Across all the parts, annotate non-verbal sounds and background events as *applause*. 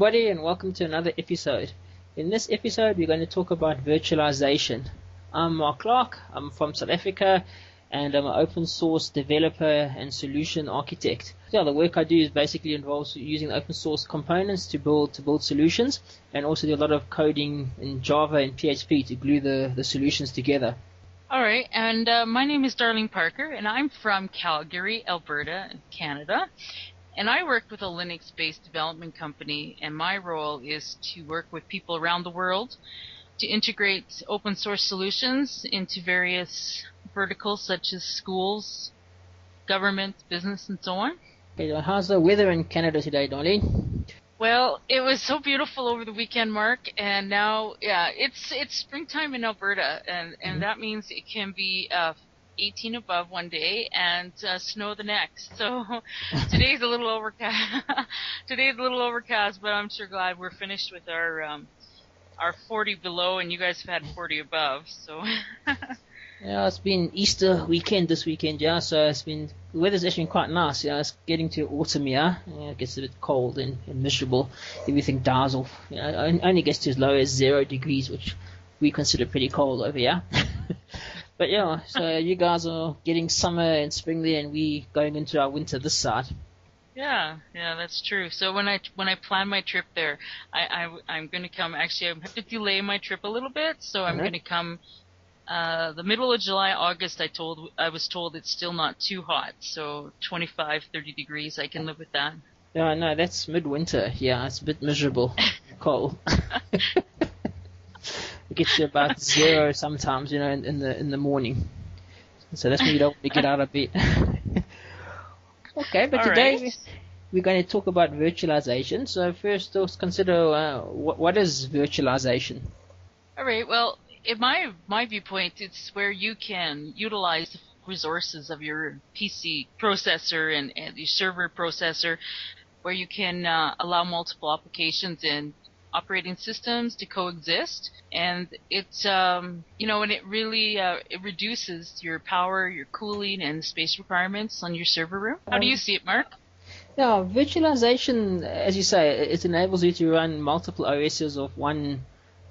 Everybody and welcome to another episode. In this episode we're going to talk about virtualization. I'm Mark Clark, I'm from South Africa and I'm an open source developer and solution architect. Yeah, the work I do is basically involves using open source components to build to build solutions and also do a lot of coding in Java and PHP to glue the, the solutions together. All right, and uh, my name is Darlene Parker, and I'm from Calgary, Alberta, Canada. And I work with a Linux based development company, and my role is to work with people around the world to integrate open source solutions into various verticals such as schools, government, business, and so on. Okay, how's the weather in Canada today, Darlene? Well, it was so beautiful over the weekend, Mark, and now, yeah, it's it's springtime in Alberta, and and mm-hmm. that means it can be uh, 18 above one day and uh, snow the next. So *laughs* today's a little overcast. *laughs* today's a little overcast, but I'm sure glad we're finished with our um, our 40 below, and you guys have had 40 above. So. *laughs* yeah, it's been Easter weekend this weekend, yeah. So it's been the weather's actually quite nice. Yeah, it's getting to autumn, yeah. yeah it gets a bit cold and, and miserable. Everything dies off. Know, it only gets to as low as zero degrees, which we consider pretty cold over here. But yeah, so you guys are getting summer and spring there, and we going into our winter this side. Yeah, yeah, that's true. So when I when I plan my trip there, I, I am going to come. Actually, I have to delay my trip a little bit, so I'm going to come. Uh, the middle of July, August. I told I was told it's still not too hot, so 25, 30 degrees. I can live with that. Yeah, no, that's midwinter. Yeah, it's a bit miserable, *laughs* cold. *laughs* it gets to about zero sometimes, you know, in, in the in the morning. So that's when you don't want to get out of bed. *laughs* okay, but All today right. we're going to talk about virtualization. So first, let's consider uh, what, what is virtualization. All right. Well, in my my viewpoint, it's where you can utilize the resources of your PC processor and, and your server processor, where you can uh, allow multiple applications and operating systems to coexist, and it's um, you know, and it really uh, it reduces your power, your cooling, and space requirements on your server room. How do you see it, Mark? Yeah, virtualization, as you say, it enables you to run multiple OSs of one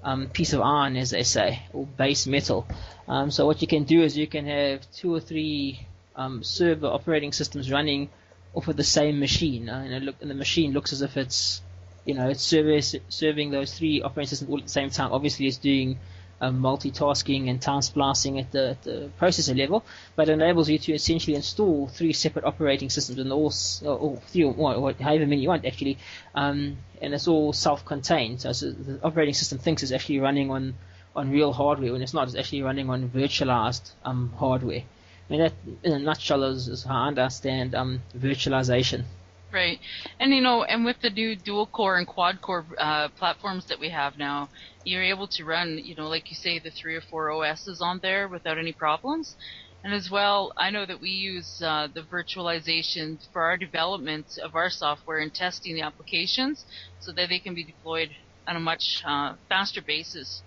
um, piece of iron, as they say, or base metal. Um, so what you can do is you can have two or three um, server operating systems running off of the same machine, uh, and, look, and the machine looks as if it's you know, service, serving those three operating systems all at the same time. Obviously, it's doing um, multitasking and time splicing at the, the, processor level, but it enables you to essentially install three separate operating systems and all, or three or, or however many you want actually, um, and it's all self-contained. So, so, the operating system thinks it's actually running on on real hardware when it's not. It's actually running on virtualized um, hardware. I mean, that in a nutshell is, is how I understand um, virtualization. Right, and you know, and with the new dual core and quad core uh, platforms that we have now, you're able to run, you know, like you say, the three or four OSs on there without any problems. And as well, I know that we use uh, the virtualization for our development of our software and testing the applications, so that they can be deployed on a much uh, faster basis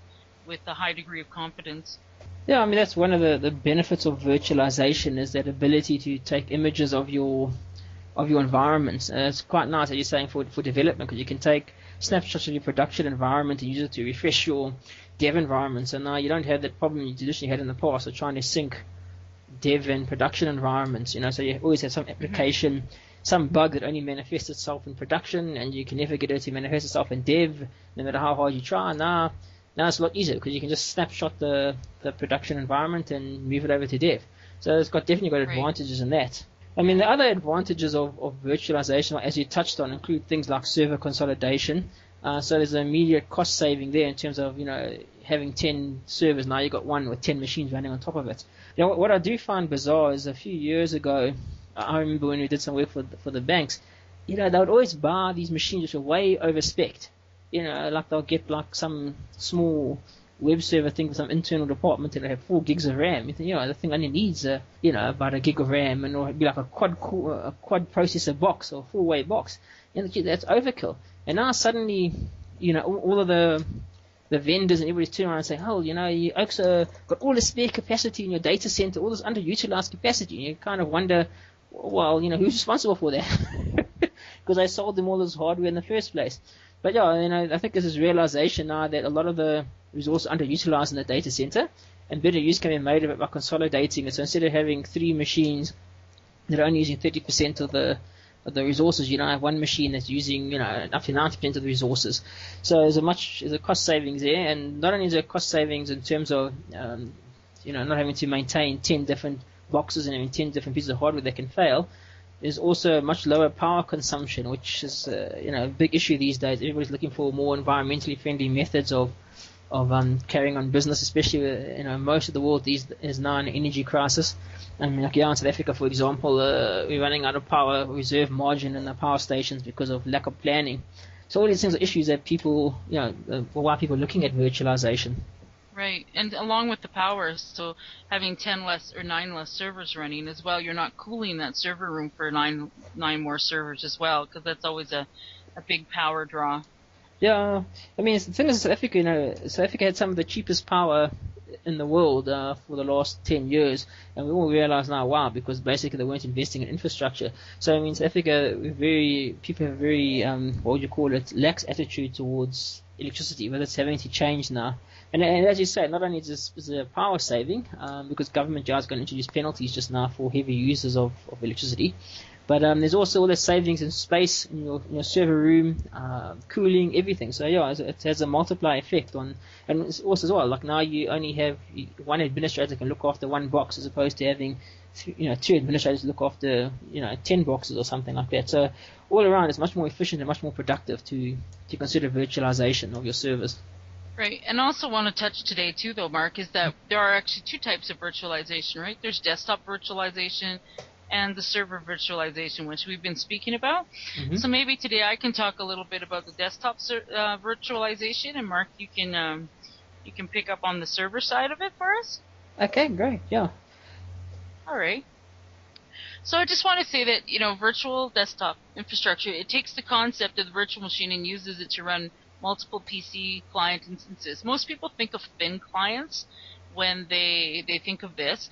with a high degree of confidence. Yeah, I mean that's one of the, the benefits of virtualization is that ability to take images of your of your environments. And it's quite nice, as you're saying, for, for development, because you can take snapshots of your production environment and use it to refresh your dev environment. So now you don't have that problem you traditionally had in the past of trying to sync dev and production environments. You know, so you always have some application, mm-hmm. some bug that only manifests itself in production, and you can never get it to manifest itself in dev, no matter how hard you try. Now, now it's a lot easier because you can just snapshot the the production environment and move it over to dev. So it's got definitely got advantages right. in that. I mean, the other advantages of, of virtualization, as you touched on, include things like server consolidation. Uh, so there's an immediate cost saving there in terms of, you know, having 10 servers. Now you've got one with 10 machines running on top of it. You know, what, I do find bizarre is a few years ago, I remember when we did some work for the, for the banks, you know, they would always buy these machines which are way overspec. You know, like they'll get like some small web server thing for some internal department and they have four gigs of RAM. You think, you know, the thing only needs, uh, you know, about a gig of RAM and it'll be like a quad a quad processor box or four way box. And that's overkill. And now suddenly, you know, all, of the the vendors and everybody's turning around and saying, oh, you know, you also got all this spare capacity in your data center, all this underutilized capacity. And you kind of wonder, well, you know, who's responsible for that? *laughs* because they sold them all this hardware in the first place. But yeah, you know, I think this realization now that a lot of the resources underutilized in the data center, and better use can be made of it by consolidating it. So instead of having three machines that are only using 30% of the of the resources, you now have one machine that's using, you know, up to 90% of the resources. So there's a much, there's a cost savings there, and not only is there cost savings in terms of, um, you know, not having to maintain 10 different boxes and having 10 different pieces of hardware that can fail, there's also much lower power consumption, which is, uh, you know, a big issue these days. Everybody's looking for more environmentally friendly methods of of um, carrying on business, especially you know most of the world these is now an energy crisis. I mean, like in South Africa, for example, uh, we're running out of power reserve margin in the power stations because of lack of planning. So all these things are issues that people, you know, uh, why people are looking at virtualization. Right, and along with the power, so having ten less or nine less servers running as well, you're not cooling that server room for nine nine more servers as well, because that's always a a big power draw. Yeah, I mean, the thing is, South Africa, you know, South Africa had some of the cheapest power in the world uh, for the last 10 years, and we all realize now, wow, because basically they weren't investing in infrastructure. So, I mean, South Africa, very, people have very, um, what would you call it, lax attitude towards electricity, but it's having to change now. And, and as you say, not only is a power saving, um, because government is going to introduce penalties just now for heavy users of, of electricity, but um, there's also all the savings in space in your, in your server room, uh, cooling, everything. So yeah, it has a multiplier effect on, and it's also as well. Like now you only have one administrator can look after one box as opposed to having, you know, two administrators look after you know ten boxes or something like that. So all around, it's much more efficient and much more productive to to consider virtualization of your servers. Right, and also want to touch today too, though, Mark, is that there are actually two types of virtualization, right? There's desktop virtualization and the server virtualization, which we've been speaking about. Mm-hmm. So maybe today I can talk a little bit about the desktop ser- uh, virtualization, and Mark, you can um, you can pick up on the server side of it for us. Okay, great. Yeah. All right. So I just want to say that you know virtual desktop infrastructure it takes the concept of the virtual machine and uses it to run multiple PC client instances. Most people think of thin clients when they they think of this,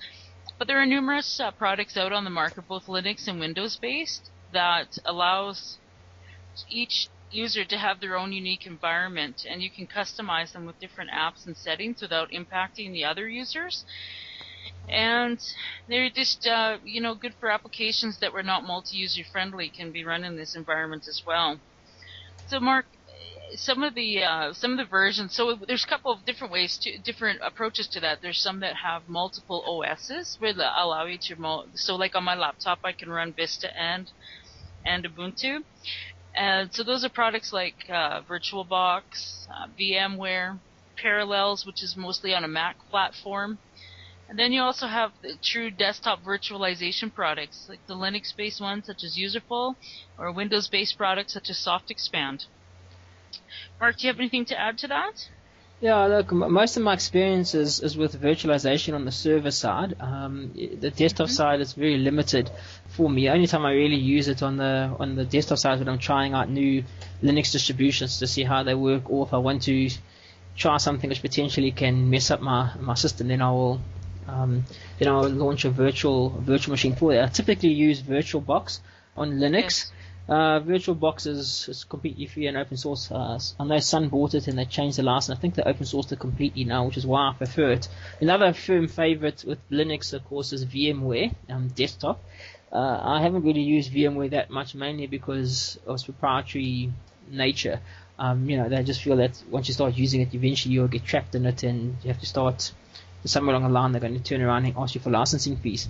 but there are numerous uh, products out on the market, both Linux and Windows based, that allows each user to have their own unique environment, and you can customize them with different apps and settings without impacting the other users. And they're just, uh, you know, good for applications that were not multi-user friendly can be run in this environment as well. So, Mark, some of the uh, some of the versions. So there's a couple of different ways to different approaches to that. There's some that have multiple OSs where they allow you to. So like on my laptop, I can run Vista and and Ubuntu. And so those are products like uh, VirtualBox, uh, VMware, Parallels, which is mostly on a Mac platform. And then you also have the true desktop virtualization products, like the Linux-based ones such as Userful, or Windows-based products such as SoftXpand. Mark, do you have anything to add to that? Yeah, look, most of my experience is, is with virtualization on the server side. Um, the desktop mm-hmm. side is very limited for me. Only time I really use it on the on the desktop side is when I'm trying out new Linux distributions to see how they work, or if I want to try something which potentially can mess up my my system, then I will um, then I will launch a virtual virtual machine for it. I typically use VirtualBox on Linux. Yes. Uh, VirtualBox is, is completely free and open source. Uh, I know Sun bought it and they changed the license. I think they open sourced it completely now, which is why I prefer it. Another firm favorite with Linux, of course, is VMware um, desktop. Uh, I haven't really used VMware that much, mainly because of its proprietary nature. Um, you know, they just feel that once you start using it, eventually you'll get trapped in it, and you have to start somewhere along the line. They're going to turn around and ask you for licensing fees.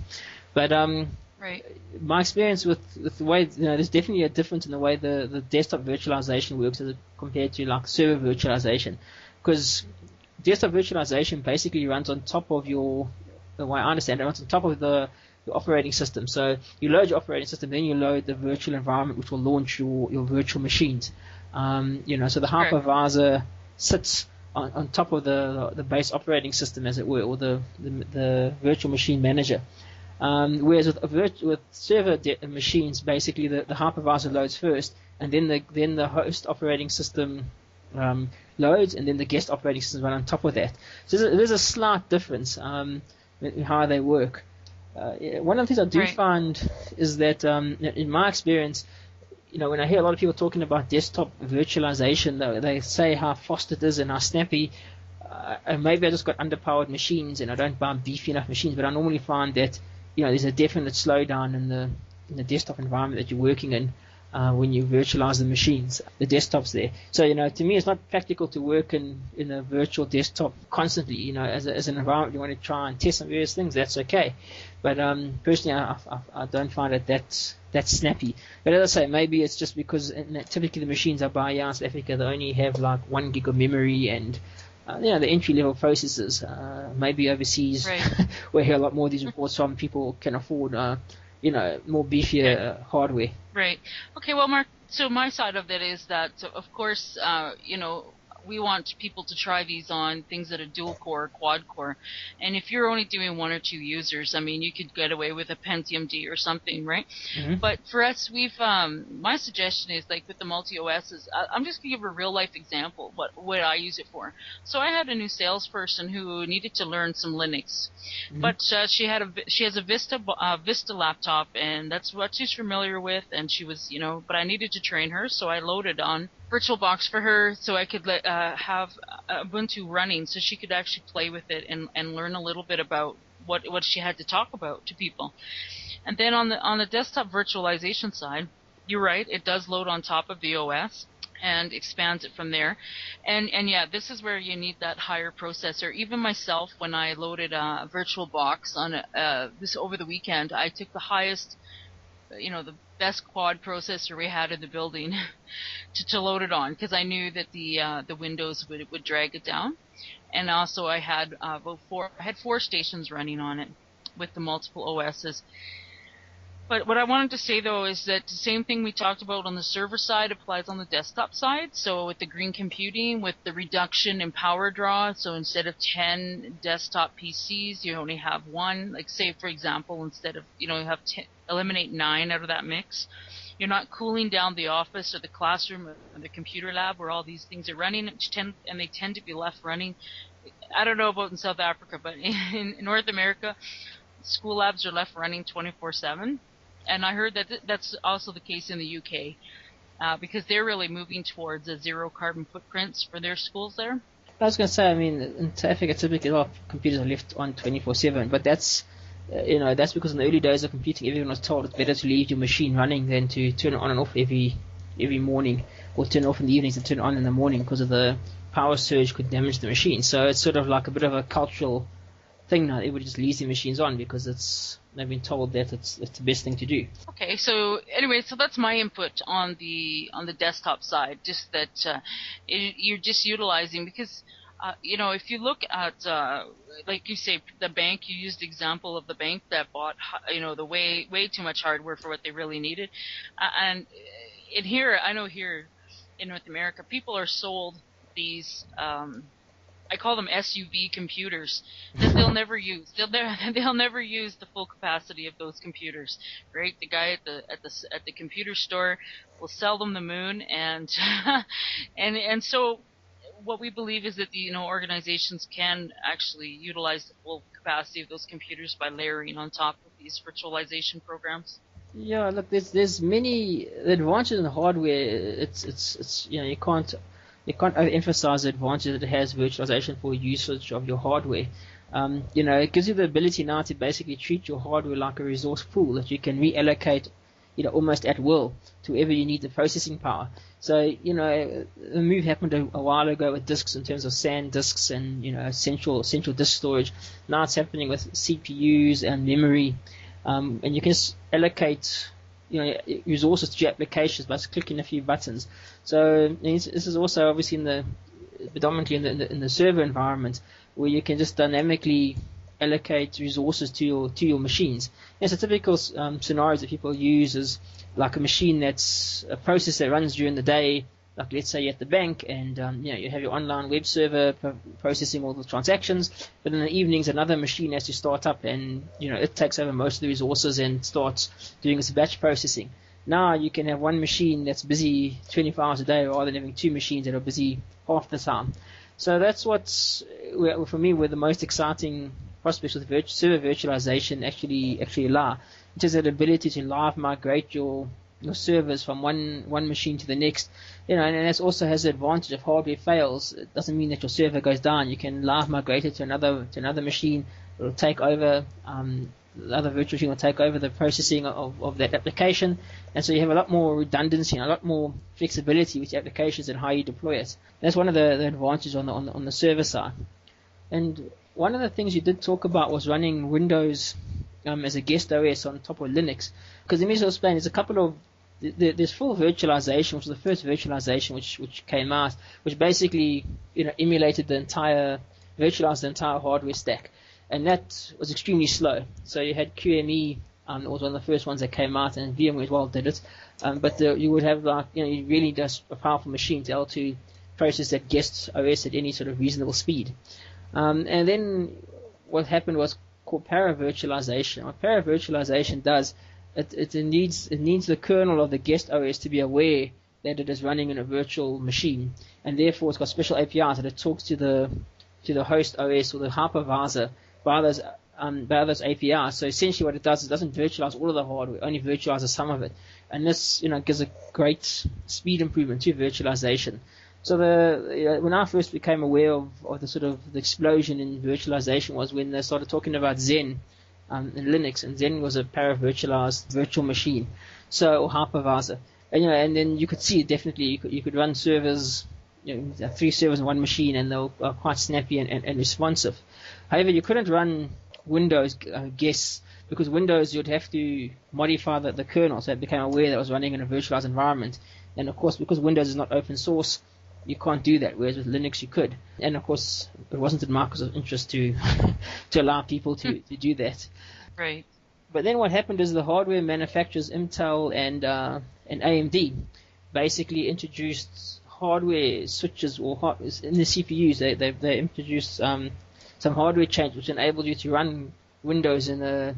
But um, Right. My experience with, with the way, you know, there's definitely a difference in the way the, the desktop virtualization works as compared to like server virtualization. Because desktop virtualization basically runs on top of your, the way I understand it, runs on top of the, operating system. So you load your operating system, then you load the virtual environment which will launch your, your virtual machines. Um, you know, so the hypervisor sits on, on top of the, the base operating system, as it were, or the, the, the virtual machine manager. Um, whereas with, with server de- machines, basically the, the hypervisor loads first, and then the then the host operating system um, loads, and then the guest operating system run on top of that. So there's a, there's a slight difference um, in how they work. Uh, one of the things I do right. find is that, um, in my experience, you know, when I hear a lot of people talking about desktop virtualization, they, they say how fast it is and how snappy. Uh, and maybe I just got underpowered machines and I don't buy beefy enough machines, but I normally find that you know there's a definite slowdown in the in the desktop environment that you're working in uh, when you virtualize the machines, the desktops there. So, you know, to me, it's not practical to work in, in a virtual desktop constantly. You know, as, a, as an environment, you want to try and test some various things, that's okay. But um, personally, I, I, I don't find it that that snappy. But as I say, maybe it's just because in, typically the machines I buy here in South Africa, they only have like one gig of memory and uh, you know, the entry level processors, uh, maybe overseas, right. *laughs* hear a lot more of these reports from people can afford, uh, you know, more beefier uh, hardware. Right. Okay. Well, Mark. So my side of it is that, of course, uh, you know, we want people to try these on things that are dual core, quad core. And if you're only doing one or two users, I mean, you could get away with a Pentium D or something, right? Mm-hmm. But for us, we've, um, my suggestion is like with the multi OSs, I, am just to give a real life example, what, what I use it for. So I had a new salesperson who needed to learn some Linux, mm-hmm. but uh, she had a, she has a Vista, uh, Vista laptop and that's what she's familiar with. And she was, you know, but I needed to train her. So I loaded on VirtualBox for her so I could let, uh, have Ubuntu running so she could actually play with it and, and learn a little bit about what what she had to talk about to people. And then on the on the desktop virtualization side, you're right, it does load on top of the OS and expands it from there. And and yeah, this is where you need that higher processor. Even myself, when I loaded a VirtualBox on a, uh, this over the weekend, I took the highest you know the best quad processor we had in the building *laughs* to, to load it on because I knew that the uh, the Windows would would drag it down, and also I had uh, about four I had four stations running on it with the multiple OSs. But what I wanted to say though is that the same thing we talked about on the server side applies on the desktop side. So with the green computing, with the reduction in power draw, so instead of 10 desktop PCs, you only have one. Like say for example, instead of, you know, you have 10, eliminate nine out of that mix. You're not cooling down the office or the classroom or the computer lab where all these things are running, and they tend to be left running. I don't know about in South Africa, but in, *laughs* in North America, school labs are left running 24/7 and I heard that th- that's also the case in the UK uh, because they're really moving towards a zero carbon footprints for their schools there. I was going to say, I mean, in South Africa, typically a lot of computers are left on 24/7, but that's you know that's because in the early days of computing, everyone was told it's better to leave your machine running than to turn it on and off every every morning, or turn it off in the evenings and turn it on in the morning because of the power surge could damage the machine. So it's sort of like a bit of a cultural thing now. Everybody just leaves their machines on because it's they've been told that it's it's the best thing to do. Okay, so anyway, so that's my input on the on the desktop side. Just that uh, it, you're just utilizing because. Uh, you know, if you look at, uh, like you say, the bank, you used the example of the bank that bought, you know, the way, way too much hardware for what they really needed. Uh, and in here, I know here in North America, people are sold these, um, I call them SUV computers that they'll *laughs* never use. They'll *laughs* they'll never use the full capacity of those computers. Right? The guy at the at the at the computer store will sell them the moon, and *laughs* and and so what we believe is that the you know organizations can actually utilize the full capacity of those computers by layering on top of these virtualization programs. Yeah, look, there's there's many advantages in hardware. It's it's it's you know you can't you can't overemphasize the advantage that it has virtualization for usage of your hardware. Um, you know, it gives you the ability now to basically treat your hardware like a resource pool that you can reallocate, you know, almost at will to wherever you need the processing power. So, you know, the move happened a, a while ago with disks in terms of SAN disks and, you know, central, central disk storage. Now it's happening with CPUs and memory. Um, and you can allocate you know resources to your applications by just clicking a few buttons. So this is also obviously in the predominantly in the, in the, in the server environment where you can just dynamically allocate resources to your to your machines. And so typical um, scenarios that people use is like a machine that's a process that runs during the day like let's say you're at the bank and um, you know you have your online web server pro- processing all the transactions, but in the evenings another machine has to start up and you know it takes over most of the resources and starts doing its batch processing. Now you can have one machine that's busy 24 hours a day rather than having two machines that are busy half the time. So that's what's for me where the most exciting prospects with server virtualization actually actually lie. It is that ability to live migrate your your servers from one one machine to the next. You know, and, and this also has the advantage if hardware fails. It doesn't mean that your server goes down. You can live migrate it to another to another machine. It'll take over. Um, the other virtual machine will take over the processing of, of that application, and so you have a lot more redundancy and a lot more flexibility with the applications and how you deploy it. That's one of the, the advantages on the, on the on the server side. And one of the things you did talk about was running Windows um, as a guest OS on top of Linux. Because let me just explain, there's a couple of there's full virtualization, which was the first virtualization which which came out, which basically you know emulated the entire virtualized the entire hardware stack, and that was extremely slow. So you had QEMU, um, it was one of the first ones that came out, and VMware as well did it. Um, but the, you would have like you know you really just a powerful machine to be able to process that guest OS at any sort of reasonable speed. Um, and then what happened was called paravirtualization. What paravirtualization does it, it needs it needs the kernel of the guest OS to be aware that it is running in a virtual machine, and therefore it's got special APIs that it talks to the to the host OS or the hypervisor by those um, by those APIs. So essentially, what it does is it doesn't virtualize all of the hardware, only virtualizes some of it, and this you know gives a great speed improvement to virtualization. So the when I first became aware of, of the sort of the explosion in virtualization was when they started talking about Xen um, in Linux, and Xen was a para-virtualized virtual machine, so or hypervisor. And you know, and then you could see definitely you could you could run servers, you know, three servers on one machine, and they were quite snappy and, and, and responsive. However, you couldn't run Windows uh, guess because Windows you'd have to modify the, the kernel so it became aware that it was running in a virtualized environment. And of course, because Windows is not open source, you can't do that. Whereas with Linux, you could. And of course, it wasn't in Microsoft's interest to *laughs* to allow people to, to do that. Right. But then what happened is the hardware manufacturers, Intel and uh, and AMD, basically introduced hardware switches or hard, in the CPUs. They they, they introduced um, some hardware change which enabled you to run Windows in a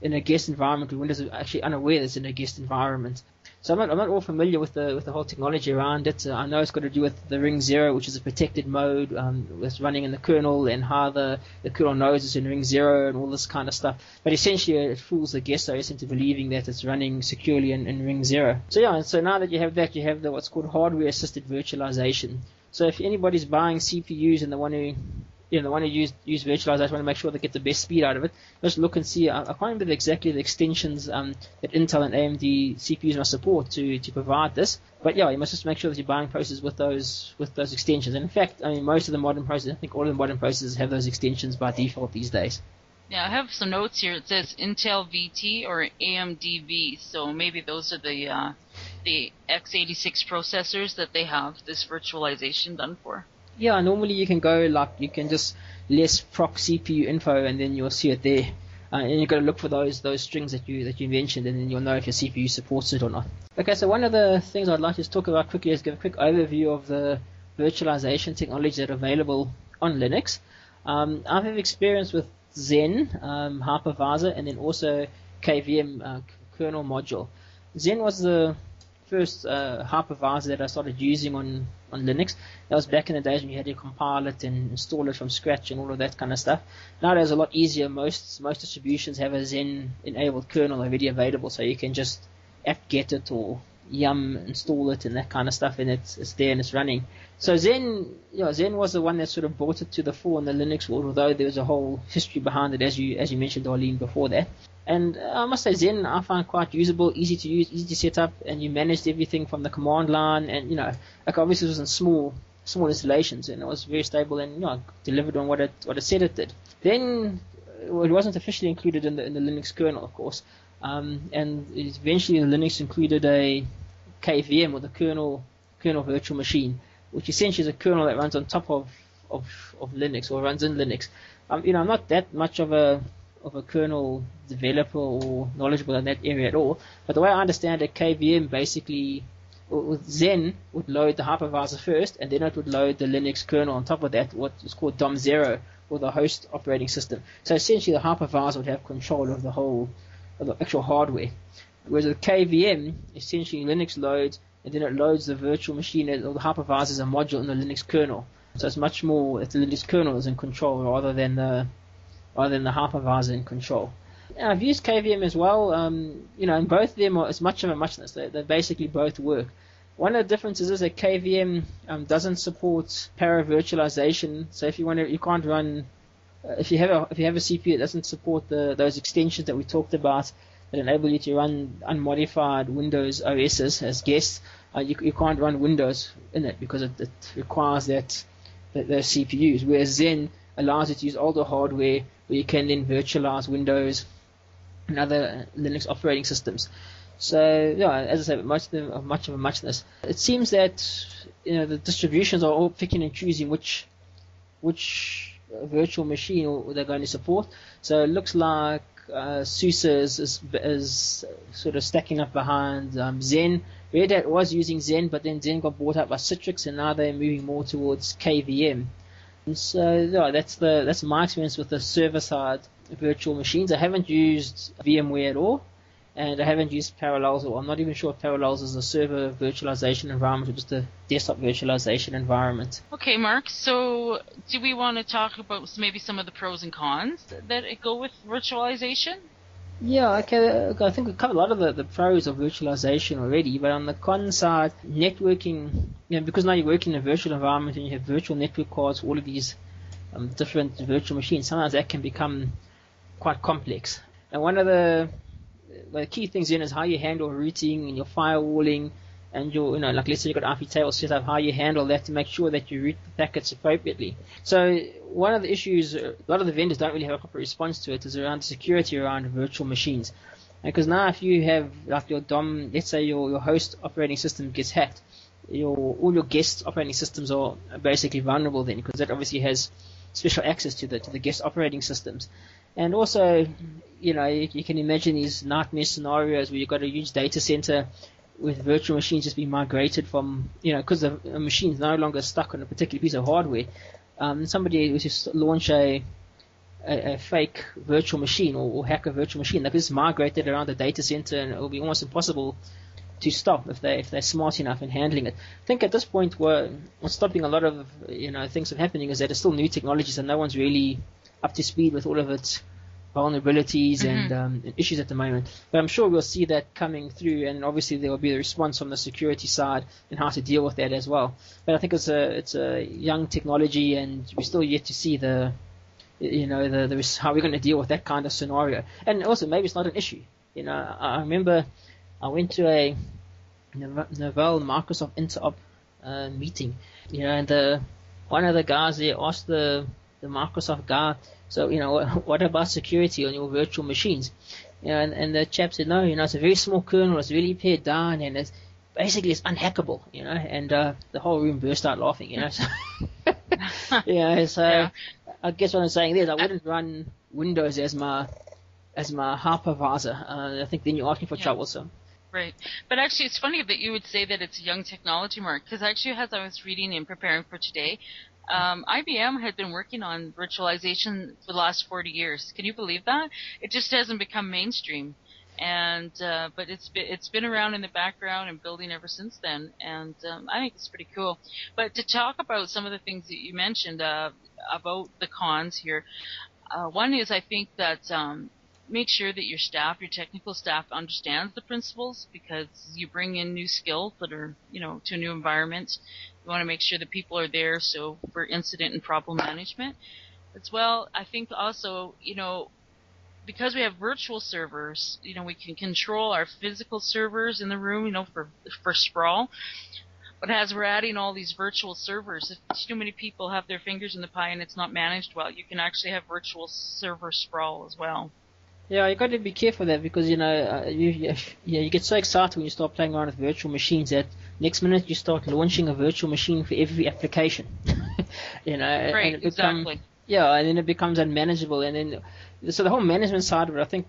in a guest environment where Windows is actually unaware that it's in a guest environment. So I'm not, I'm not all familiar with the with the whole technology around it. Uh, I know it's got to do with the Ring Zero, which is a protected mode um, that's running in the kernel, and how the, the kernel knows it's in Ring Zero and all this kind of stuff. But essentially, it fools the guest OS into believing that it's running securely in, in Ring Zero. So yeah, and so now that you have that, you have the what's called hardware assisted virtualization. So if anybody's buying CPUs and they want to you know, the one who use use virtualize, I want to make sure they get the best speed out of it. Just look and see. I, I can't remember exactly the extensions um, that Intel and AMD CPUs must support to, to provide this. But yeah, you must just make sure that you're buying processors with those with those extensions. And in fact, I mean, most of the modern processors, I think all of the modern processors have those extensions by default these days. Yeah, I have some notes here. It says Intel VT or AMD V. So maybe those are the uh, the x86 processors that they have this virtualization done for yeah, normally you can go like you can just list proc CPU info and then you'll see it there. Uh, and you've got to look for those those strings that you that you mentioned, and then you'll know if your CPU supports it or not. Okay, so one of the things I'd like to talk about quickly is give a quick overview of the virtualization technologies that are available on Linux. Um, I have had experience with Xen um, hypervisor and then also KVM uh, kernel module. Xen was the first uh, hypervisor that I started using on, on Linux. That was back in the days when you had to compile it and install it from scratch and all of that kind of stuff. Nowadays, it's a lot easier. Most most distributions have a Xen enabled kernel already available, so you can just apt-get it or yum install it and that kind of stuff, and it's it's there and it's running. So Xen you know, Xen was the one that sort of brought it to the fore in the Linux world, although there was a whole history behind it, as you as you mentioned, Darlene, before that. And I must say, Xen I find quite usable, easy to use, easy to set up, and you managed everything from the command line. And you know, like obviously it was in small, small installations, and it was very stable and you know delivered on what it what it said it did. Then well, it wasn't officially included in the in the Linux kernel, of course, um, and eventually the Linux included a KVM or the kernel kernel virtual machine, which essentially is a kernel that runs on top of of, of Linux or runs in Linux. Um, you know, I'm not that much of a of a kernel developer or knowledgeable in that area at all. But the way I understand it, KVM basically with Xen would load the hypervisor first, and then it would load the Linux kernel on top of that, what is called DOM0 or the host operating system. So essentially, the hypervisor would have control of the whole, of the actual hardware. Whereas with KVM, essentially Linux loads, and then it loads the virtual machine or the hypervisor as a module in the Linux kernel. So it's much more, the Linux kernel is in control rather than the rather than the hypervisor in control. I've used KVM as well. Um, you know, and both of them are as much of a muchness. They, they basically both work. One of the differences is that KVM um, doesn't support para virtualization. So if you want to, you can't run. Uh, if you have a if you have a CPU, it doesn't support the those extensions that we talked about that enable you to run unmodified Windows OSs as guests. Uh, you, you can't run Windows in it because it, it requires that, that those CPUs. Whereas Xen allows you to use older hardware where you can then virtualize Windows and other Linux operating systems. So yeah, as I said, much of, much of a muchness. It seems that you know the distributions are all picking and choosing which which virtual machine they're going to support. So it looks like uh, SUSE is, is, is, sort of stacking up behind um, Xen. Red Hat was using Xen, but then Xen got bought out by Citrix, and now they're moving more towards KVM. And so yeah, that's the that's my experience with the server side virtual machines. I haven't used VMware at all and I haven't used Parallels, or I'm not even sure if Parallels is a server virtualization environment or just a desktop virtualization environment. Okay, Mark. So, do we want to talk about maybe some of the pros and cons that go with virtualization? Yeah, okay. I think we covered a lot of the, the pros of virtualization already, but on the con side, networking, you know, because now you're working in a virtual environment and you have virtual network cards, all of these um, different virtual machines, sometimes that can become quite complex. And one of the the key things in is how you handle routing and your firewalling and your, you know, like let's say you've got IP tables set up, how you handle that to make sure that you route the packets appropriately. So one of the issues, a lot of the vendors don't really have a proper response to it, is around security around virtual machines. Because now if you have like your DOM, let's say your, your host operating system gets hacked, your all your guest operating systems are basically vulnerable then, because that obviously has special access to the to the guest operating systems. And also, you know, you, you, can imagine these nightmare scenarios where you've got a huge data center with virtual machines just being migrated from, you know, because the machine's no longer stuck on a particular piece of hardware. Um, somebody was just launch a, a, a, fake virtual machine or, or hack a virtual machine that is migrated around the data center and it will be almost impossible to stop if they if they're smart enough in handling it. I think at this point, we're, what's stopping a lot of you know things from happening is that it's still new technologies and no one's really up to speed with all of its vulnerabilities mm-hmm. and, um, and, issues at the moment. But I'm sure we'll see that coming through, and obviously there will be a response from the security side and how to deal with that as well. But I think it's a it's a young technology, and we're still yet to see the you know the, the how we're going to deal with that kind of scenario. And also maybe it's not an issue. You know, I, I remember I went to a Novell Microsoft Interop uh, meeting, you know, and the one of the guys there asked the the Microsoft guy, so, you know, *laughs* what about security on your virtual machines? You know, and, and the chap said, no, you know, it's a very small kernel, it's really pared down, and it's basically it's unhackable, you know, and uh, the whole room burst out laughing, you know. So, *laughs* *laughs* yeah, so yeah. I guess what I'm saying is I wouldn't run Windows as my as my hypervisor. Uh, I think then you're asking for yeah. trouble, so. Right. But actually, it's funny that you would say that it's a young technology, Mark, because actually, as I was reading and preparing for today, um, IBM had been working on virtualization for the last 40 years. Can you believe that? It just hasn't become mainstream, and uh, but it's been it's been around in the background and building ever since then. And um, I think it's pretty cool. But to talk about some of the things that you mentioned uh, about the cons here, uh, one is I think that um, make sure that your staff, your technical staff, understands the principles because you bring in new skills that are, you know, to a new environment. You want to make sure that people are there. So for incident and problem management, as well, I think also, you know, because we have virtual servers, you know, we can control our physical servers in the room, you know, for for sprawl. But as we're adding all these virtual servers, if too many people have their fingers in the pie and it's not managed well, you can actually have virtual server sprawl as well. Yeah, you got to be careful there because you know uh, you, you yeah you get so excited when you start playing around with virtual machines that next minute you start launching a virtual machine for every application. *laughs* you know, right, and it exactly. Yeah, and then it becomes unmanageable, and then so the whole management side of it, I think,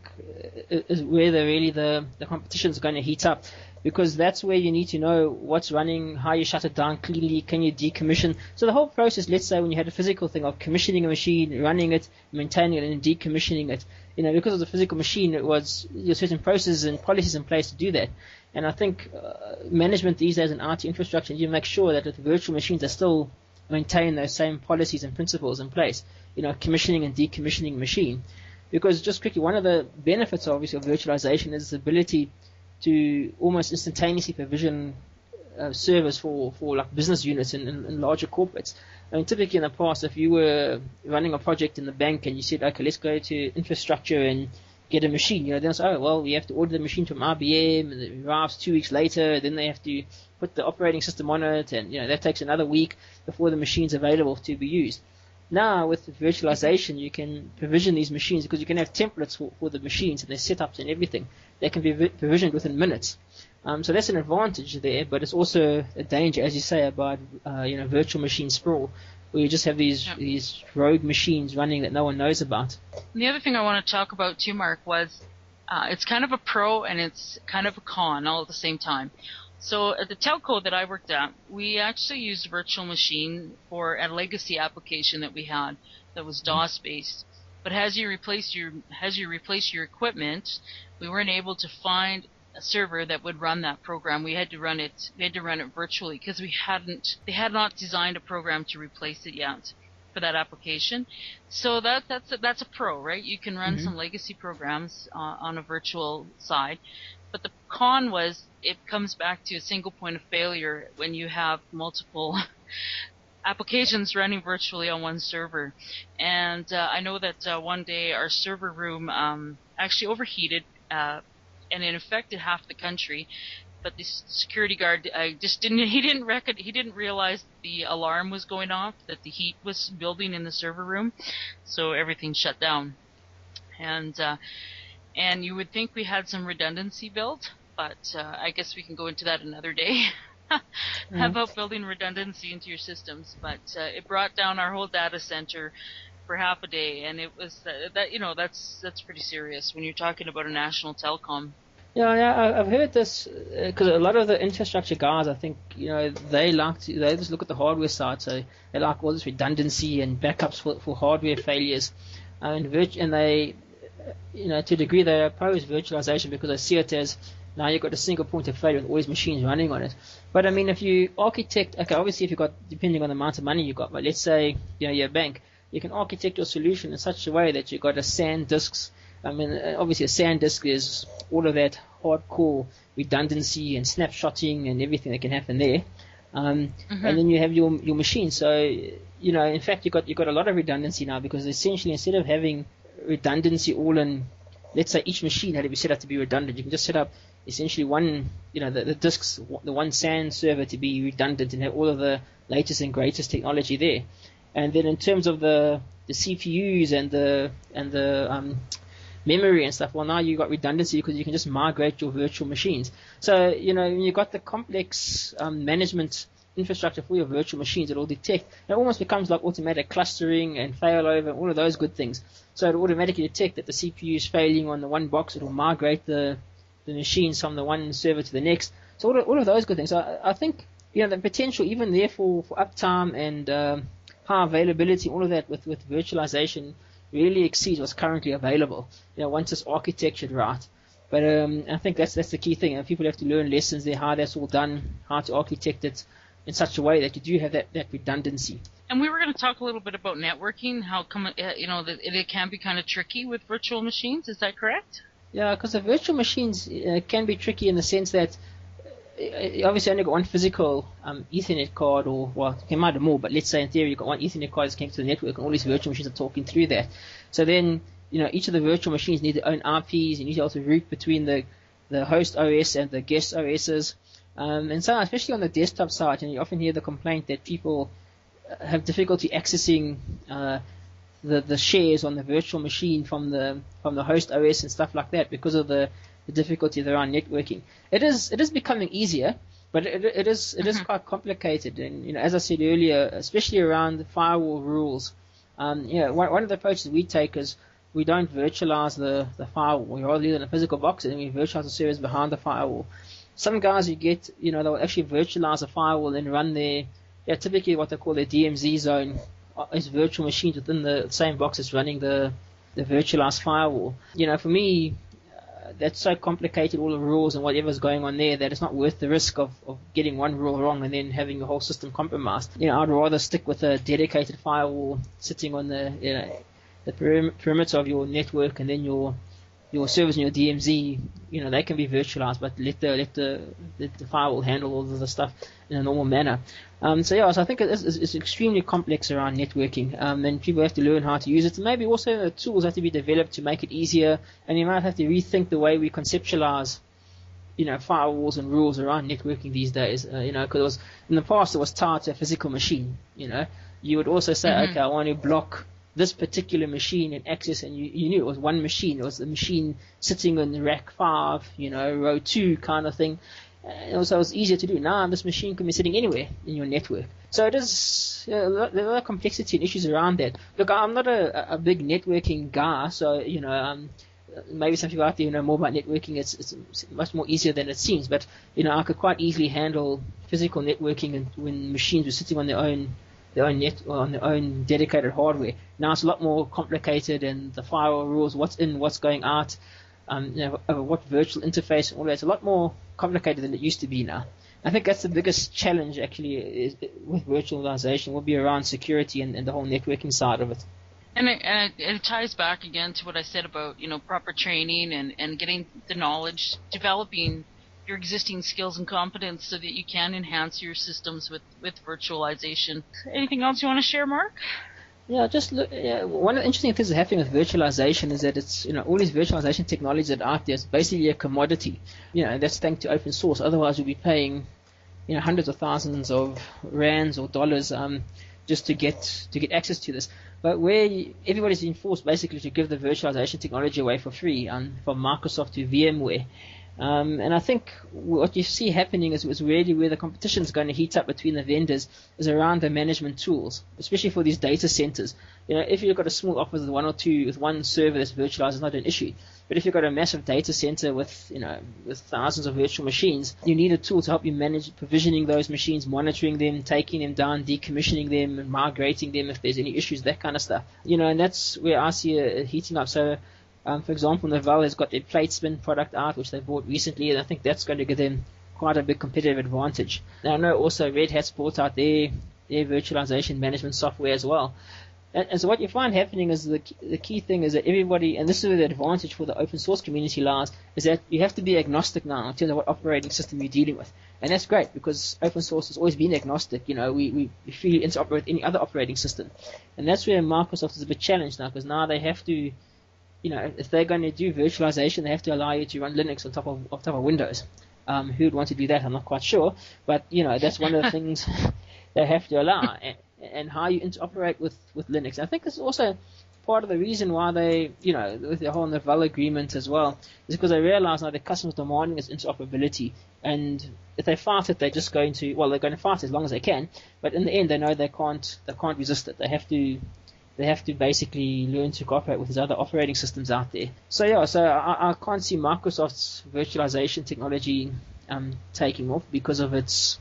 is where the really the the competition is going to heat up because that's where you need to know what's running, how you shut it down cleanly, can you decommission. So the whole process, let's say when you had a physical thing of commissioning a machine, running it, maintaining it, and decommissioning it, you know, because of the physical machine, it was you certain processes and policies in place to do that. And I think uh, management these days in IT infrastructure, you make sure that the virtual machines are still maintain those same policies and principles in place. You know, commissioning and decommissioning machine Because just quickly, one of the benefits obviously of virtualization is the ability to almost instantaneously provision uh, servers for, for like business units and, and, and larger corporates. I mean, typically in the past, if you were running a project in the bank and you said, okay, let's go to infrastructure and get a machine, you know, then it's, oh, well, we have to order the machine from IBM and it arrives two weeks later, then they have to put the operating system on it and, you know, that takes another week before the machine's available to be used. Now, with virtualization, you can provision these machines because you can have templates for, for the machines and their setups and everything. They can be provisioned within minutes. Um, so that's an advantage there, but it's also a danger, as you say, about uh, you know virtual machine sprawl, where you just have these yep. these rogue machines running that no one knows about. the other thing I want to talk about too, Mark, was uh, it's kind of a pro and it's kind of a con all at the same time. So at the telco that I worked at, we actually used virtual machine for a legacy application that we had that was mm-hmm. DOS based. But as you replace your as you replace your equipment, we weren't able to find a server that would run that program. We had to run it. We had to run it virtually because we hadn't. They had not designed a program to replace it yet for that application. So that that's a, that's a pro, right? You can run mm-hmm. some legacy programs uh, on a virtual side. But the con was it comes back to a single point of failure when you have multiple *laughs* applications running virtually on one server. And uh, I know that uh, one day our server room um, actually overheated uh, and it affected half the country. But the security guard uh, just didn't. *laughs* He didn't reckon. He didn't realize the alarm was going off. That the heat was building in the server room, so everything shut down. And uh, and you would think we had some redundancy built, but uh, I guess we can go into that another day. *laughs* mm-hmm. about building redundancy into your systems, but uh, it brought down our whole data center for half a day, and it was uh, that you know that's that's pretty serious when you're talking about a national telecom. Yeah, yeah, I've heard this because uh, a lot of the infrastructure guys, I think, you know, they like to they just look at the hardware side, so they like all this redundancy and backups for, for hardware failures, and virt- and they, you know, to a degree they oppose virtualization because they see it as now you've got a single point of failure with all these machines running on it. But I mean, if you architect, okay, obviously if you've got, depending on the amount of money you've got, but let's say, you know, you're a bank, you can architect your solution in such a way that you've got a SAN disks I mean, uh, obviously a SAN disk is all of that hardcore redundancy and snapshotting and everything that can happen there. Um, mm-hmm. And then you have your your machine. So you know, in fact, you got you got a lot of redundancy now because essentially instead of having redundancy all in, let's say each machine had to be set up to be redundant, you can just set up essentially one, you know, the, the disks, the one SAN server to be redundant and have all of the latest and greatest technology there. And then in terms of the the CPUs and the and the um, memory and stuff. Well, now you've got redundancy because you can just migrate your virtual machines. So, you know, when you've got the complex um, management infrastructure for your virtual machines, it'll detect. It almost becomes like automatic clustering and failover, and all of those good things. So it'll automatically detect that the CPU is failing on the one box. It'll migrate the the machines from the one server to the next. So all of, all of those good things. So I, I think you know the potential even there for, for uptime and um, high availability, all of that with with virtualization really exceeds what's currently available. You know, once it's architectured right. But um, I think that's that's the key thing. And people have to learn lessons there, how that's all done, how to architect it in such a way that you do have that, that redundancy. And we were going to talk a little bit about networking, how come uh, you know that it can be kind of tricky with virtual machines. Is that correct? Yeah, because the virtual machines uh, can be tricky in the sense that obviously only got one physical um, Ethernet card, or well, you might have more, but let's say in theory you've got one Ethernet card that's connected to the network, and all these virtual machines are talking through that. So then, you know, each of the virtual machines need their own IPs, and you need to also route between the the host OS and the guest OSs. Um, and so, especially on the desktop side, and you often hear the complaint that people uh, have difficulty accessing uh, the the shares on the virtual machine from the from the host OS and stuff like that because of the the difficulty around networking. It is it is becoming easier, but it, it is it is mm-hmm. quite complicated. And you know, as I said earlier, especially around the firewall rules, um, you know, one, one of the approaches we take is we don't virtualize the, the firewall. We leave it in a physical box and we virtualize the servers behind the firewall. Some guys you get, you know, they'll actually virtualize a firewall and run their, yeah, typically what they call their DMZ zone uh, is virtual machines within the same box as running the, the virtualized firewall. You know, for me, that's so complicated, all the rules and whatever's going on there, that it's not worth the risk of, of getting one rule wrong and then having the whole system compromised. You know, I'd rather stick with a dedicated firewall sitting on the, you know, the perimeter of your network and then your your servers and your DMZ, you know, they can be virtualized, but let the let the let the firewall handle all of the stuff in a normal manner. Um, so yeah, so I think it's, it's extremely complex around networking, um, and people have to learn how to use it. And maybe also the tools have to be developed to make it easier, and you might have to rethink the way we conceptualize, you know, firewalls and rules around networking these days. Uh, you know, because in the past it was tied to a physical machine. You know, you would also say, mm-hmm. okay, I want to block this particular machine in access, and you, you knew it was one machine. It was the machine sitting on rack five, you know, row two kind of thing. And also, it was easier to do. Now, this machine can be sitting anywhere in your network. So it is, you know, there's a lot of complexity and issues around that. Look, I'm not a, a big networking guy, so, you know, um, maybe some people out there who know more about networking, it's, it's much more easier than it seems. But, you know, I could quite easily handle physical networking and when machines were sitting on their own their own net on their own dedicated hardware. Now it's a lot more complicated, and the firewall rules, what's in, what's going out, um, you know, what virtual interface, and all that. It's a lot more complicated than it used to be now. I think that's the biggest challenge actually is, with virtualization will be around security and, and the whole networking side of it. And it, and it, it, ties back again to what I said about you know proper training and, and getting the knowledge, developing your existing skills and competence so that you can enhance your systems with, with virtualization. Anything else you want to share, Mark? Yeah, just look. Yeah, one of the interesting things that's happening with virtualization is that it's you know all these virtualization technologies that are out there is basically a commodity. You know, that's thanks to open source. Otherwise, we'd be paying you know hundreds of thousands of rands or dollars um, just to get to get access to this. But where everybody's been forced basically to give the virtualization technology away for free, um, from Microsoft to VMware, um, and I think what you see happening is, is really where the competition is going to heat up between the vendors is around the management tools, especially for these data centers. You know, if you've got a small office with one or two, with one server that's virtualized, it's not an issue. But if you've got a massive data center with, you know, with thousands of virtual machines, you need a tool to help you manage provisioning those machines, monitoring them, taking them down, decommissioning them, and migrating them if there's any issues, that kind of stuff. You know, and that's where I see it heating up. So um, for example, Novell has got their PlateSpin product out, which they bought recently, and I think that's going to give them quite a big competitive advantage. Now, I know also Red Hat's bought out their, their virtualization management software as well. And, and so what you find happening is the, the key thing is that everybody, and this is where the advantage for the open source community lies, is that you have to be agnostic now in terms of what operating system you're dealing with. And that's great because open source has always been agnostic. You know, we, we, we freely interoperate with any other operating system. And that's where Microsoft is a bit challenged now because now they have to you know, if they're going to do virtualization, they have to allow you to run Linux on top of on top of Windows. Um, who would want to do that? I'm not quite sure, but you know, that's one of the *laughs* things they have to allow, and, and how you interoperate with with Linux. I think this is also part of the reason why they, you know, with the whole Novell agreement as well, is because they realize now the customers demanding this interoperability, and if they fight it, they're just going to, well, they're going to fight as long as they can, but in the end, they know they can't, they can't resist it. They have to they have to basically learn to cooperate with these other operating systems out there. So yeah, so I, I can't see Microsoft's virtualization technology um, taking off because of its,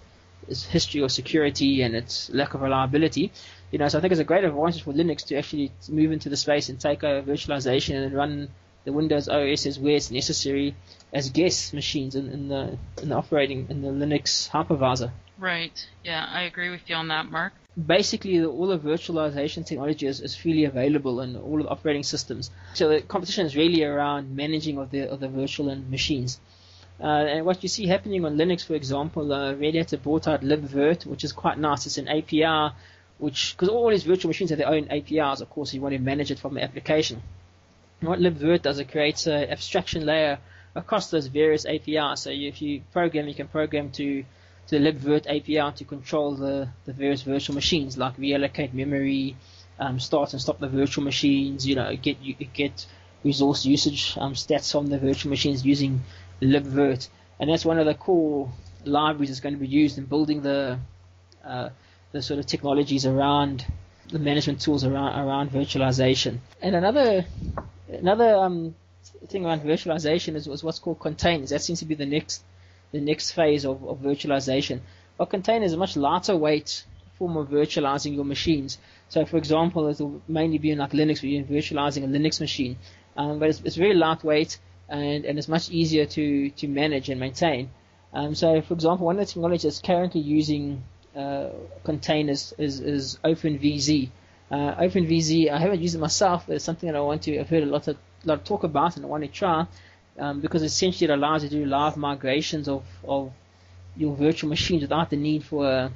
its history of security and its lack of reliability. You know, so I think it's a great advantage for Linux to actually move into the space and take over virtualization and run the Windows OS as where it's necessary as guest machines in, in the in the operating in the Linux hypervisor. Right. Yeah, I agree with you on that, Mark basically all the virtualization technology is, is freely available in all of the operating systems. So the competition is really around managing of the of the virtual machines. Uh, and what you see happening on Linux, for example, uh, Red Hat brought out libvirt, which is quite nice. It's an API, which because all these virtual machines have their own APIs. Of course, you want to manage it from the application. And what libvirt does, it creates an abstraction layer across those various APIs. So if you program, you can program to the libvirt API to control the, the various virtual machines, like reallocate memory, um, start and stop the virtual machines, you know, get get resource usage um, stats from the virtual machines using libvirt, and that's one of the core libraries that's going to be used in building the uh, the sort of technologies around the management tools around around virtualization. And another another um, thing around virtualization is, is what's called containers. That seems to be the next the next phase of, of virtualization. A container is a much lighter weight form of virtualizing your machines. So, for example, it will mainly be in like Linux, where you're virtualizing a Linux machine, um, but it's, it's very lightweight and, and it's much easier to, to manage and maintain. Um, so, for example, one of the technologies that's currently using uh, containers is, is OpenVZ. Uh, OpenVZ, I haven't used it myself, but it's something that I want to. I've heard a lot of, lot of talk about and I want to try um, because essentially it allows you to do live migrations of, of your virtual machines without the need for a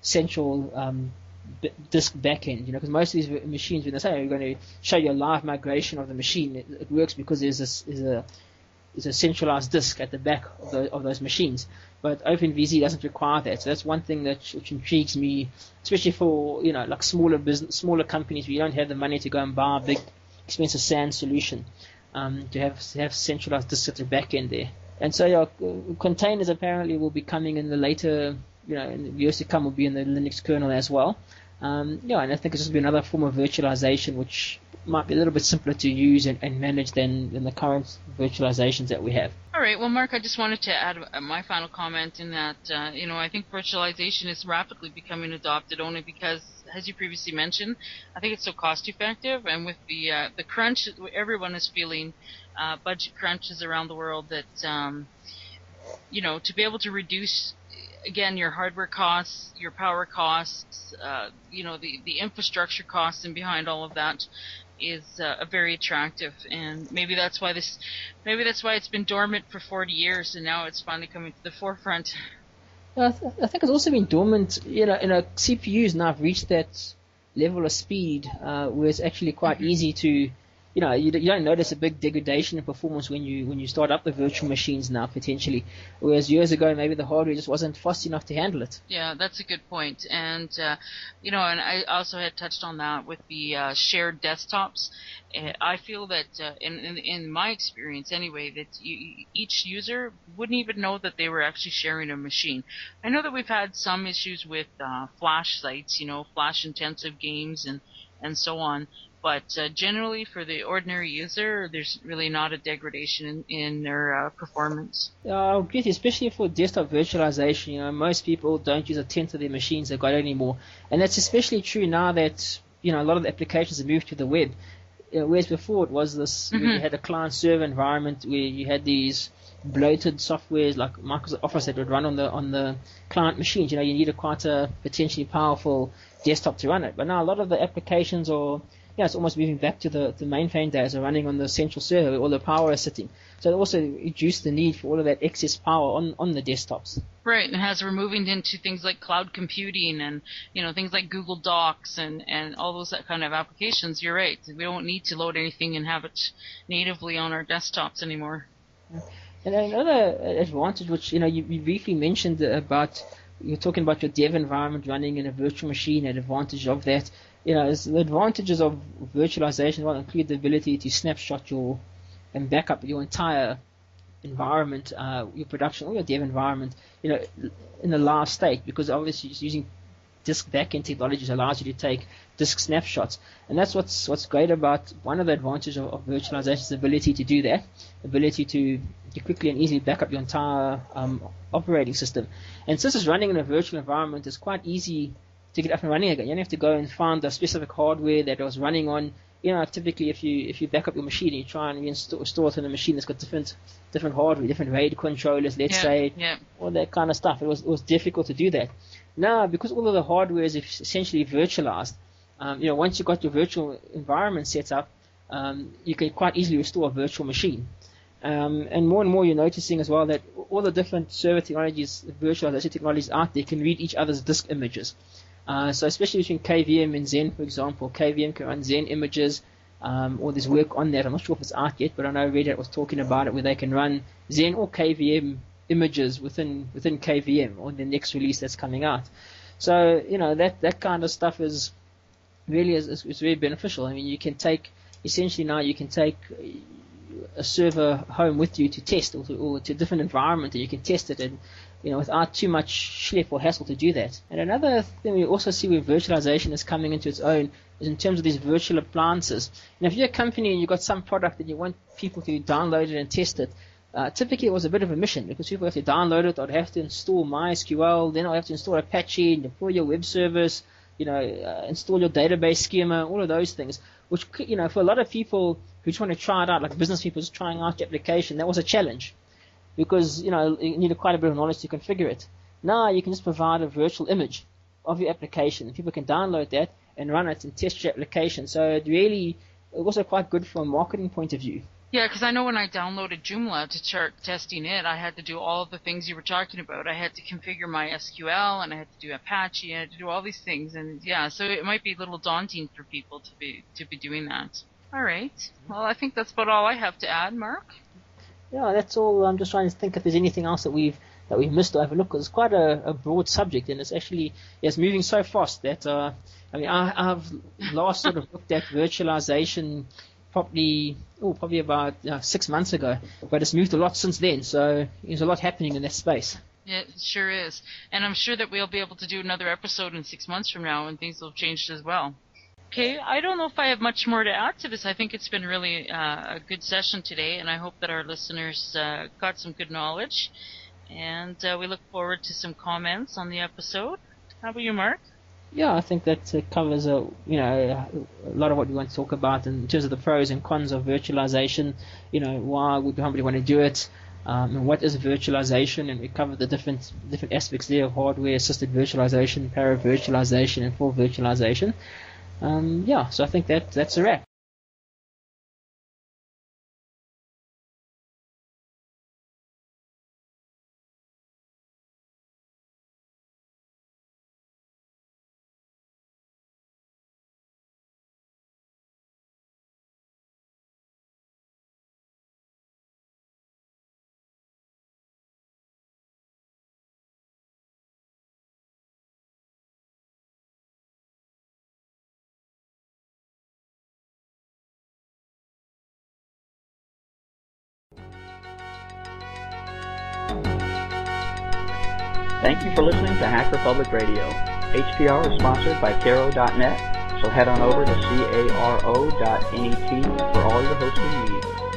central um, b- disk backend. You know, because most of these machines, when they say we're going to show you a live migration of the machine, it, it works because there's a, there's a there's a centralized disk at the back of, the, of those machines. But OpenVZ doesn't require that. So that's one thing that which intrigues me, especially for you know like smaller business, smaller companies where you don't have the money to go and buy a big, expensive SAN solution. Um, to have have centralized the back end there. And so yeah, containers apparently will be coming in the later, you know, in years to come will be in the Linux kernel as well. Um, yeah, and I think it's just be another form of virtualization which might be a little bit simpler to use and, and manage than, than the current virtualizations that we have. All right. Well, Mark, I just wanted to add my final comment in that, uh, you know, I think virtualization is rapidly becoming adopted only because, as you previously mentioned, I think it's so cost effective, and with the uh, the crunch everyone is feeling, uh, budget crunches around the world, that um, you know, to be able to reduce again your hardware costs, your power costs, uh, you know, the the infrastructure costs, and behind all of that, is uh, very attractive, and maybe that's why this, maybe that's why it's been dormant for 40 years, and now it's finally coming to the forefront. I, th- I think it's also been dormant. You know, you know, CPUs now have reached that level of speed uh, where it's actually quite mm-hmm. easy to you know, you, you, don't notice a big degradation in performance when you when you start up the virtual machines now potentially, whereas years ago maybe the hardware just wasn't fast enough to handle it. Yeah, that's a good point, and uh, you know, and I also had touched on that with the uh, shared desktops. Uh, I feel that uh, in, in, in my experience anyway, that you, each user wouldn't even know that they were actually sharing a machine. I know that we've had some issues with uh, flash sites, you know, flash intensive games and and so on but uh, generally for the ordinary user, there's really not a degradation in, in their uh, performance. Yeah, I agree, especially for desktop virtualization. You know, most people don't use a tenth of their machines they've got anymore, and that's especially true now that you know a lot of the applications have moved to the web. Whereas before it was this, mm-hmm. you had a client server environment where you had these bloated softwares like Microsoft Office that would run on the on the client machines. You know, you needed quite a potentially powerful desktop to run it. But now a lot of the applications are yeah, it's almost moving back to the, the mainframe days of running on the central server where all the power is sitting. So it also reduced the need for all of that excess power on, on the desktops. Right, and as we're moving into things like cloud computing and you know things like Google Docs and and all those kind of applications, you're right. We don't need to load anything and have it natively on our desktops anymore. And another advantage, which you know you, you briefly mentioned about you're talking about your dev environment running in a virtual machine, an advantage of that you know, the advantages of virtualization will include the ability to snapshot your and backup your entire environment, uh, your production or your dev environment, you know, in the live state because obviously using disk backend technologies allows you to take disk snapshots. And that's what's what's great about one of the advantages of, of virtualization is the ability to do that, ability to, to quickly and easily back up your entire um, operating system. And since it's running in a virtual environment, it's quite easy to get up and running again. You don't have to go and find the specific hardware that it was running on. You know, typically if you if you back up your machine and you try and reinstall it on a machine that's got different different hardware, different RAID controllers, let's yeah, say, yeah. all that kind of stuff. It was it was difficult to do that. Now, because all of the hardware is essentially virtualized, um, you know, once you've got your virtual environment set up, um, you can quite easily restore a virtual machine. Um, and more and more you're noticing as well that all the different server technologies, virtualization technologies out there can read each other's disk images. Uh, so especially between KVM and Xen, for example, KVM can run Xen images, um, or there's work on that. I'm not sure if it's out yet, but I know Red Hat was talking about it where they can run Xen or KVM images within within KVM on the next release that's coming out. So you know that that kind of stuff is really is, is, is very beneficial. I mean, you can take essentially now you can take a server home with you to test or to, or to a different environment and you can test it and you know, without too much schlepp or hassle to do that. And another thing we also see where virtualization is coming into its own is in terms of these virtual appliances. And if you're a company and you've got some product and you want people to download it and test it, uh, typically it was a bit of a mission because people have to download it, I'd have to install MySQL, then I'd have to install Apache, deploy your web service, you know, uh, install your database schema, all of those things, which, you know, for a lot of people who just want to try it out, like business people just trying out the application, that was a challenge because you know you need quite a bit of knowledge to configure it. Now you can just provide a virtual image of your application, and people can download that, and run it and test your application. So it really it was quite good from a marketing point of view. Yeah, because I know when I downloaded Joomla to start testing it, I had to do all of the things you were talking about. I had to configure MySQL, and I had to do Apache, I had to do all these things, and yeah, so it might be a little daunting for people to be to be doing that. All right. Well, I think that's about all I have to add, Mark. Yeah, that's all. I'm just trying to think if there's anything else that we've that we've missed or overlooked. It's quite a, a broad subject, and it's actually it's moving so fast that uh, I mean I, I've last sort of looked at virtualization probably oh probably about uh, six months ago, but it's moved a lot since then. So there's a lot happening in that space. Yeah, it sure is, and I'm sure that we'll be able to do another episode in six months from now, and things will have changed as well. Okay, I don't know if I have much more to add to this. I think it's been really uh, a good session today, and I hope that our listeners uh, got some good knowledge. And uh, we look forward to some comments on the episode. How about you, Mark? Yeah, I think that covers a you know a lot of what we want to talk about in terms of the pros and cons of virtualization. You know, why would somebody want to do it? Um, and what is virtualization? And we covered the different different aspects there of hardware assisted virtualization, para virtualization, and full virtualization. Um, yeah, so I think that that's a wrap. Thank you for listening to Hacker Public Radio. HPR is sponsored by Caro.net, so head on over to caro.net for all your hosting needs.